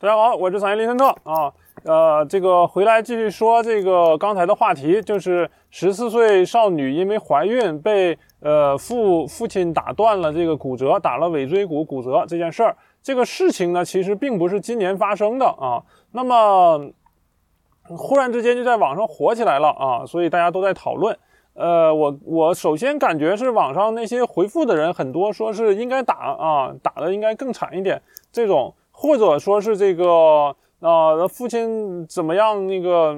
大家好，我是嗓音林森特啊。呃，这个回来继续说这个刚才的话题，就是十四岁少女因为怀孕被呃父父亲打断了这个骨折，打了尾椎骨骨折这件事儿。这个事情呢，其实并不是今年发生的啊。那么忽然之间就在网上火起来了啊，所以大家都在讨论。呃，我我首先感觉是网上那些回复的人很多说是应该打啊，打的应该更惨一点这种。或者说是这个啊，父亲怎么样？那个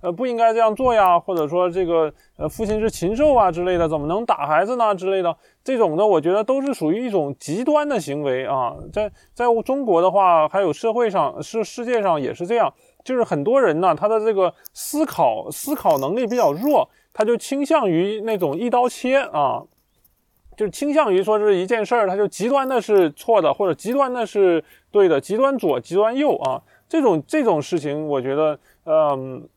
呃，不应该这样做呀。或者说这个呃，父亲是禽兽啊之类的，怎么能打孩子呢？之类的这种呢，我觉得都是属于一种极端的行为啊。在在中国的话，还有社会上是世界上也是这样，就是很多人呢，他的这个思考思考能力比较弱，他就倾向于那种一刀切啊。就倾向于说是一件事儿，它就极端的是错的，或者极端的是对的，极端左、极端右啊，这种这种事情，我觉得，嗯，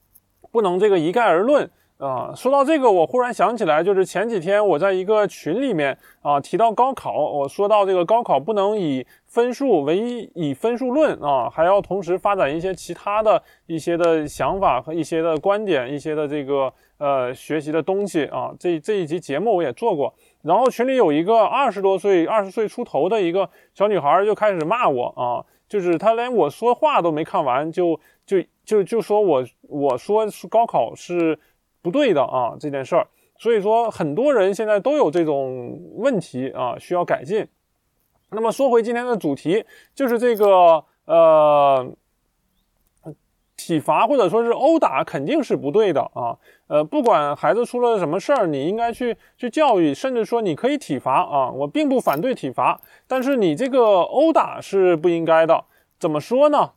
不能这个一概而论。啊。说到这个，我忽然想起来，就是前几天我在一个群里面啊提到高考，我说到这个高考不能以分数唯一以分数论啊，还要同时发展一些其他的一些的想法和一些的观点，一些的这个呃学习的东西啊。这这一集节目我也做过。然后群里有一个二十多岁、二十岁出头的一个小女孩就开始骂我啊，就是她连我说话都没看完，就就就就说我我说高考是不对的啊这件事儿。所以说很多人现在都有这种问题啊，需要改进。那么说回今天的主题，就是这个呃。体罚或者说是殴打肯定是不对的啊，呃，不管孩子出了什么事儿，你应该去去教育，甚至说你可以体罚啊，我并不反对体罚，但是你这个殴打是不应该的。怎么说呢？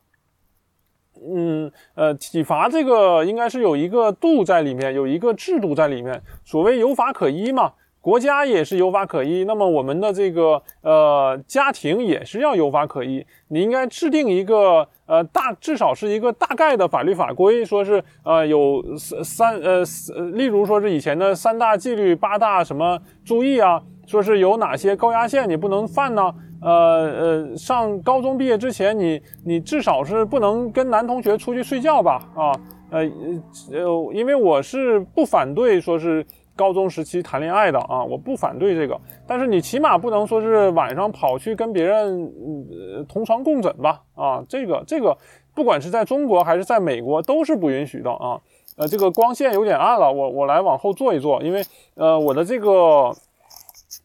嗯，呃，体罚这个应该是有一个度在里面，有一个制度在里面，所谓有法可依嘛。国家也是有法可依，那么我们的这个呃家庭也是要有法可依。你应该制定一个呃大至少是一个大概的法律法规，说是呃有三三呃例如说是以前的三大纪律八大什么注意啊，说是有哪些高压线你不能犯呢？呃呃，上高中毕业之前，你你至少是不能跟男同学出去睡觉吧？啊呃呃，因为我是不反对说是。高中时期谈恋爱的啊，我不反对这个，但是你起码不能说是晚上跑去跟别人呃同床共枕吧？啊，这个这个，不管是在中国还是在美国都是不允许的啊。呃，这个光线有点暗了，我我来往后坐一坐，因为呃我的这个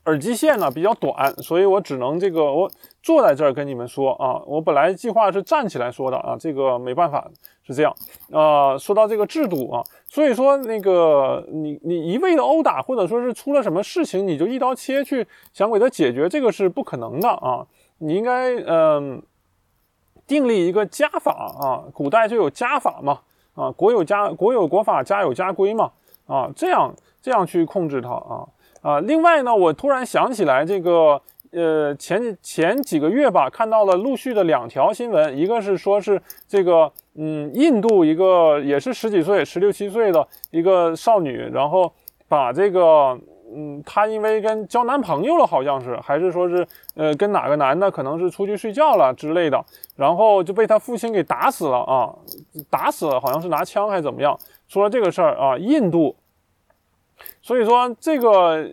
耳机线呢比较短，所以我只能这个我坐在这儿跟你们说啊。我本来计划是站起来说的啊，这个没办法。是这样，呃，说到这个制度啊，所以说那个你你一味的殴打，或者说是出了什么事情你就一刀切去想给他解决，这个是不可能的啊。你应该嗯订立一个家法啊，古代就有家法嘛啊，国有家国有国法，家有家规嘛啊，这样这样去控制它啊啊。另外呢，我突然想起来这个。呃，前前几个月吧，看到了陆续的两条新闻，一个是说是这个，嗯，印度一个也是十几岁、十六七岁的一个少女，然后把这个，嗯，她因为跟交男朋友了，好像是，还是说是，呃，跟哪个男的可能是出去睡觉了之类的，然后就被他父亲给打死了啊，打死了，好像是拿枪还是怎么样，说了这个事儿啊，印度，所以说这个。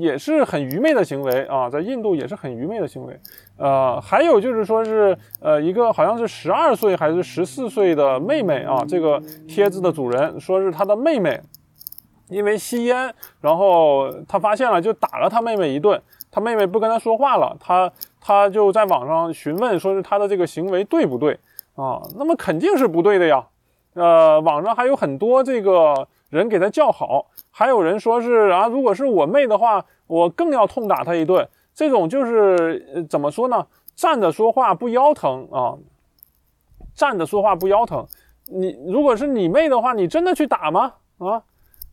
也是很愚昧的行为啊，在印度也是很愚昧的行为。呃，还有就是说是，呃，一个好像是十二岁还是十四岁的妹妹啊，这个帖子的主人说是他的妹妹因为吸烟，然后他发现了就打了他妹妹一顿，他妹妹不跟他说话了，他他就在网上询问说是他的这个行为对不对啊？那么肯定是不对的呀。呃，网上还有很多这个人给他叫好。还有人说是啊，如果是我妹的话，我更要痛打她一顿。这种就是呃怎么说呢？站着说话不腰疼啊，站着说话不腰疼。你如果是你妹的话，你真的去打吗？啊，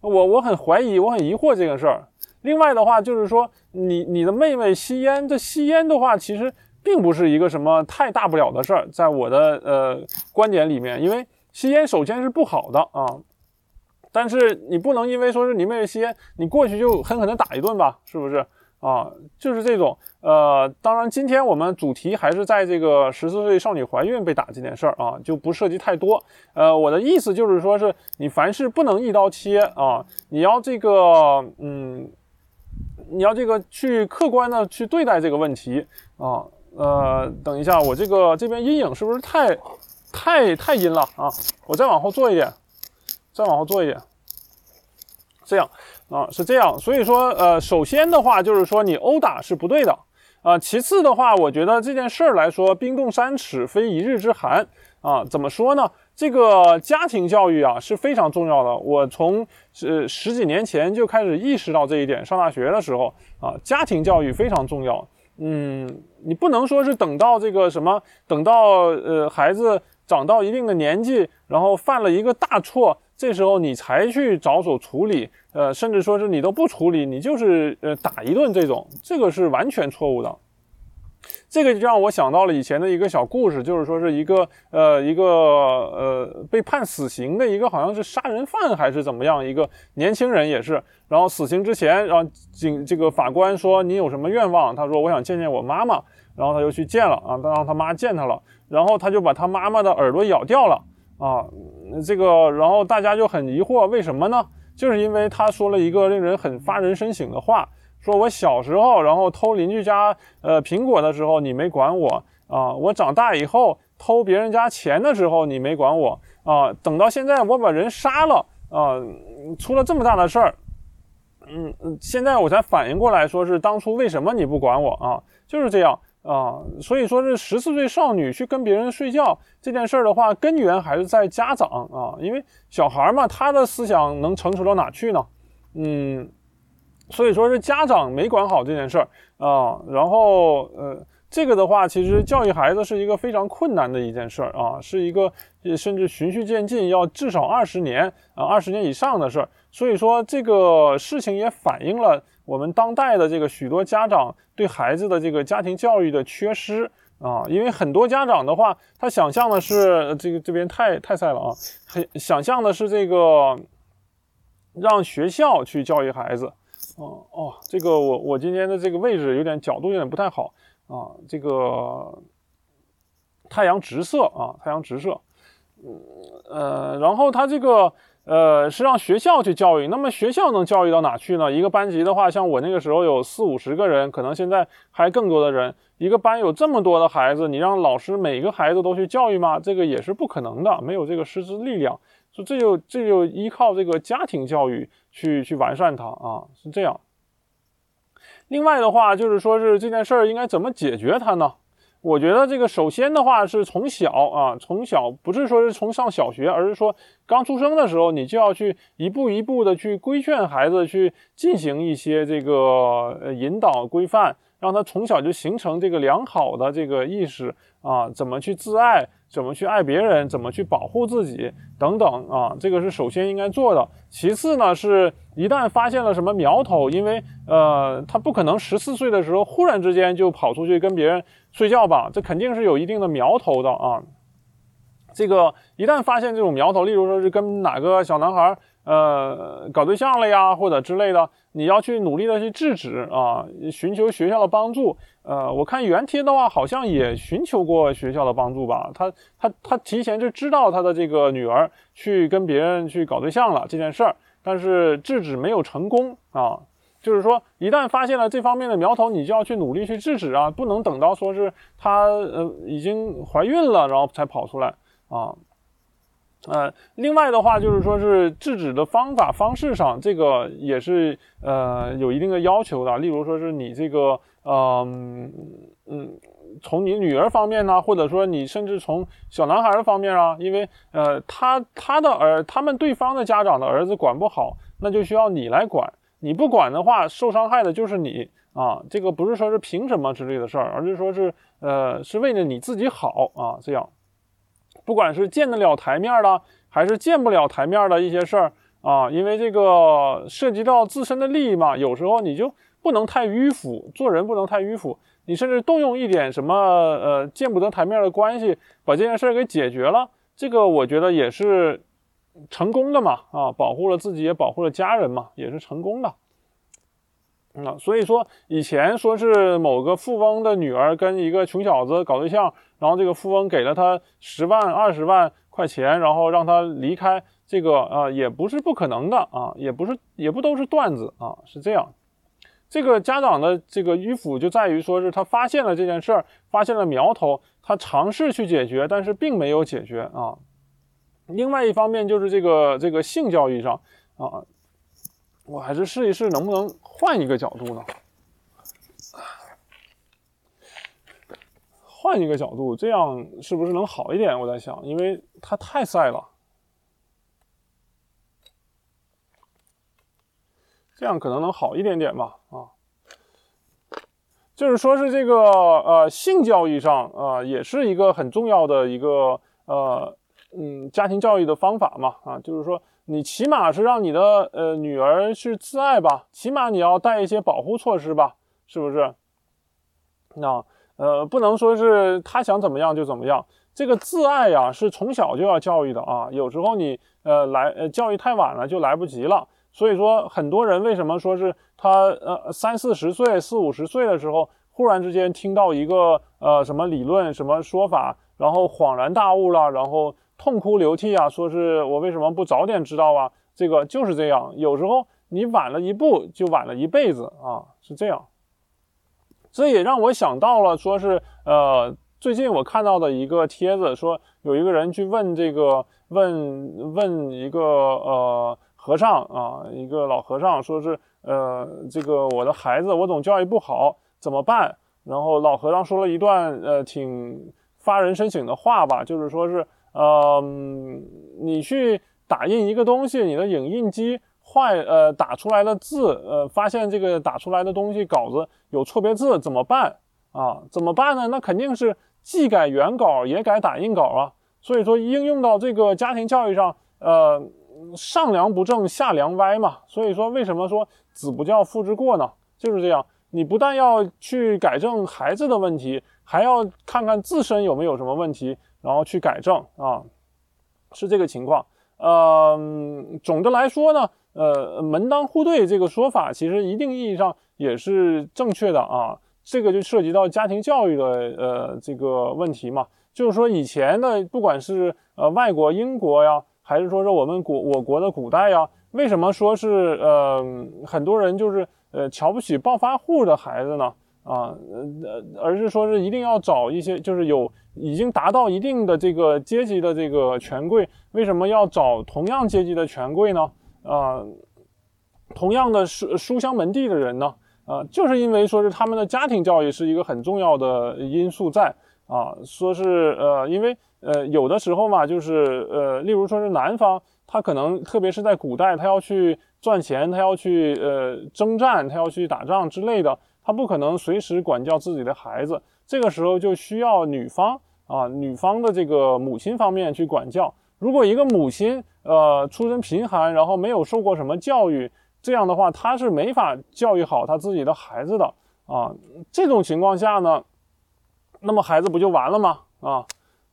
我我很怀疑，我很疑惑这个事儿。另外的话就是说，你你的妹妹吸烟，这吸烟的话其实并不是一个什么太大不了的事儿，在我的呃观点里面，因为吸烟首先是不好的啊。但是你不能因为说是你妹妹吸烟，你过去就狠狠的打一顿吧，是不是？啊，就是这种。呃，当然，今天我们主题还是在这个十四岁少女怀孕被打这件事儿啊，就不涉及太多。呃，我的意思就是说，是你凡事不能一刀切啊，你要这个，嗯，你要这个去客观的去对待这个问题啊。呃，等一下，我这个这边阴影是不是太太太阴了啊？我再往后坐一点，再往后做一点，这样啊，是这样。所以说，呃，首先的话就是说，你殴打是不对的啊。其次的话，我觉得这件事儿来说，冰冻三尺非一日之寒啊。怎么说呢？这个家庭教育啊是非常重要的。我从呃十几年前就开始意识到这一点。上大学的时候啊，家庭教育非常重要。嗯，你不能说是等到这个什么，等到呃孩子长到一定的年纪，然后犯了一个大错，这时候你才去着手处理，呃，甚至说是你都不处理，你就是呃打一顿这种，这个是完全错误的。这个就让我想到了以前的一个小故事，就是说是一个呃一个呃被判死刑的一个好像是杀人犯还是怎么样一个年轻人也是，然后死刑之前，然后警这个法官说你有什么愿望？他说我想见见我妈妈，然后他就去见了啊，他让他妈见他了，然后他就把他妈妈的耳朵咬掉了啊，这个然后大家就很疑惑为什么呢？就是因为他说了一个令人很发人深省的话。说我小时候，然后偷邻居家呃苹果的时候，你没管我啊。我长大以后偷别人家钱的时候，你没管我啊。等到现在我把人杀了啊，出了这么大的事儿，嗯嗯，现在我才反应过来，说是当初为什么你不管我啊？就是这样啊。所以说是十四岁少女去跟别人睡觉这件事儿的话，根源还是在家长啊，因为小孩嘛，他的思想能成熟到哪去呢？嗯。所以说是家长没管好这件事儿啊，然后呃，这个的话，其实教育孩子是一个非常困难的一件事儿啊，是一个甚至循序渐进，要至少二十年啊，二十年以上的事儿。所以说这个事情也反映了我们当代的这个许多家长对孩子的这个家庭教育的缺失啊，因为很多家长的话，他想象的是这个这边太太晒了啊，很想象的是这个让学校去教育孩子。哦哦，这个我我今天的这个位置有点角度有点不太好啊，这个太阳直射啊，太阳直射，嗯呃，然后他这个呃是让学校去教育，那么学校能教育到哪去呢？一个班级的话，像我那个时候有四五十个人，可能现在还更多的人，一个班有这么多的孩子，你让老师每个孩子都去教育吗？这个也是不可能的，没有这个师资力量。所以这就这就依靠这个家庭教育去去完善它啊，是这样。另外的话，就是说是这件事儿应该怎么解决它呢？我觉得这个首先的话是从小啊，从小不是说是从上小学，而是说刚出生的时候，你就要去一步一步的去规劝孩子去进行一些这个呃引导规范，让他从小就形成这个良好的这个意识啊，怎么去自爱。怎么去爱别人，怎么去保护自己，等等啊，这个是首先应该做的。其次呢，是一旦发现了什么苗头，因为呃，他不可能十四岁的时候忽然之间就跑出去跟别人睡觉吧，这肯定是有一定的苗头的啊。这个一旦发现这种苗头，例如说是跟哪个小男孩呃搞对象了呀，或者之类的。你要去努力的去制止啊，寻求学校的帮助。呃，我看原贴的话，好像也寻求过学校的帮助吧。他他他提前就知道他的这个女儿去跟别人去搞对象了这件事儿，但是制止没有成功啊。就是说，一旦发现了这方面的苗头，你就要去努力去制止啊，不能等到说是她呃已经怀孕了，然后才跑出来啊。呃，另外的话就是说是制止的方法方式上，这个也是呃有一定的要求的。例如说是你这个，嗯嗯，从你女儿方面呢，或者说你甚至从小男孩的方面啊，因为呃他他的儿他们对方的家长的儿子管不好，那就需要你来管。你不管的话，受伤害的就是你啊。这个不是说是凭什么之类的事儿，而是说是呃是为了你自己好啊，这样。不管是见得了台面的，还是见不了台面的一些事儿啊，因为这个涉及到自身的利益嘛，有时候你就不能太迂腐，做人不能太迂腐，你甚至动用一点什么呃见不得台面的关系，把这件事儿给解决了，这个我觉得也是成功的嘛啊，保护了自己也保护了家人嘛，也是成功的。啊，所以说以前说是某个富翁的女儿跟一个穷小子搞对象，然后这个富翁给了他十万二十万块钱，然后让他离开，这个啊也不是不可能的啊，也不是也不都是段子啊，是这样。这个家长的这个迂腐就在于说是他发现了这件事儿，发现了苗头，他尝试去解决，但是并没有解决啊。另外一方面就是这个这个性教育上啊。我还是试一试能不能换一个角度呢？换一个角度，这样是不是能好一点？我在想，因为它太晒了，这样可能能好一点点吧。啊，就是说是这个呃性教育上啊，也是一个很重要的一个呃嗯家庭教育的方法嘛。啊，就是说。你起码是让你的呃女儿去自爱吧，起码你要带一些保护措施吧，是不是？那呃不能说是他想怎么样就怎么样，这个自爱呀是从小就要教育的啊，有时候你呃来呃教育太晚了就来不及了。所以说很多人为什么说是他呃三四十岁四五十岁的时候，忽然之间听到一个呃什么理论什么说法，然后恍然大悟了，然后。痛哭流涕啊，说是我为什么不早点知道啊？这个就是这样，有时候你晚了一步，就晚了一辈子啊，是这样。这也让我想到了，说是呃，最近我看到的一个帖子，说有一个人去问这个问问一个呃和尚啊，一个老和尚，说是呃这个我的孩子我总教育不好，怎么办？然后老和尚说了一段呃挺发人深省的话吧，就是说是。呃，你去打印一个东西，你的影印机坏，呃，打出来的字，呃，发现这个打出来的东西稿子有错别字，怎么办啊？怎么办呢？那肯定是既改原稿也改打印稿啊。所以说应用到这个家庭教育上，呃，上梁不正下梁歪嘛。所以说为什么说子不教父之过呢？就是这样，你不但要去改正孩子的问题，还要看看自身有没有什么问题。然后去改正啊，是这个情况。呃，总的来说呢，呃，门当户对这个说法其实一定意义上也是正确的啊。这个就涉及到家庭教育的呃这个问题嘛，就是说以前的不管是呃外国英国呀，还是说是我们国我国的古代呀，为什么说是呃很多人就是呃瞧不起暴发户的孩子呢？啊，呃，而是说是一定要找一些就是有已经达到一定的这个阶级的这个权贵，为什么要找同样阶级的权贵呢？啊，同样的书书香门第的人呢？啊，就是因为说是他们的家庭教育是一个很重要的因素在啊，说是呃，因为呃有的时候嘛，就是呃，例如说是南方，他可能特别是在古代，他要去赚钱，他要去呃征战，他要去打仗之类的。他不可能随时管教自己的孩子，这个时候就需要女方啊，女方的这个母亲方面去管教。如果一个母亲呃出身贫寒，然后没有受过什么教育，这样的话，她是没法教育好她自己的孩子的啊。这种情况下呢，那么孩子不就完了吗？啊，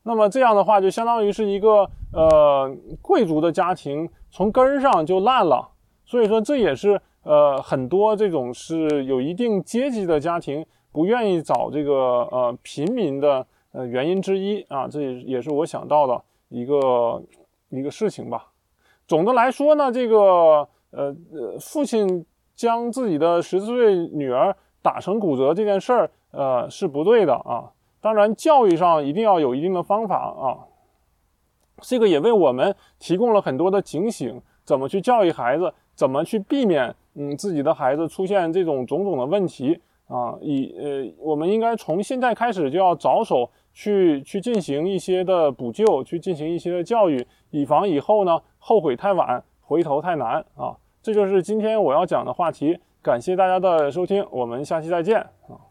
那么这样的话，就相当于是一个呃贵族的家庭从根儿上就烂了。所以说，这也是。呃，很多这种是有一定阶级的家庭不愿意找这个呃平民的呃原因之一啊，这也也是我想到的一个一个事情吧。总的来说呢，这个呃呃父亲将自己的十四岁女儿打成骨折这件事儿，呃是不对的啊。当然，教育上一定要有一定的方法啊。这个也为我们提供了很多的警醒，怎么去教育孩子，怎么去避免。嗯，自己的孩子出现这种种种的问题啊，以呃，我们应该从现在开始就要着手去去进行一些的补救，去进行一些的教育，以防以后呢后悔太晚，回头太难啊。这就是今天我要讲的话题。感谢大家的收听，我们下期再见啊。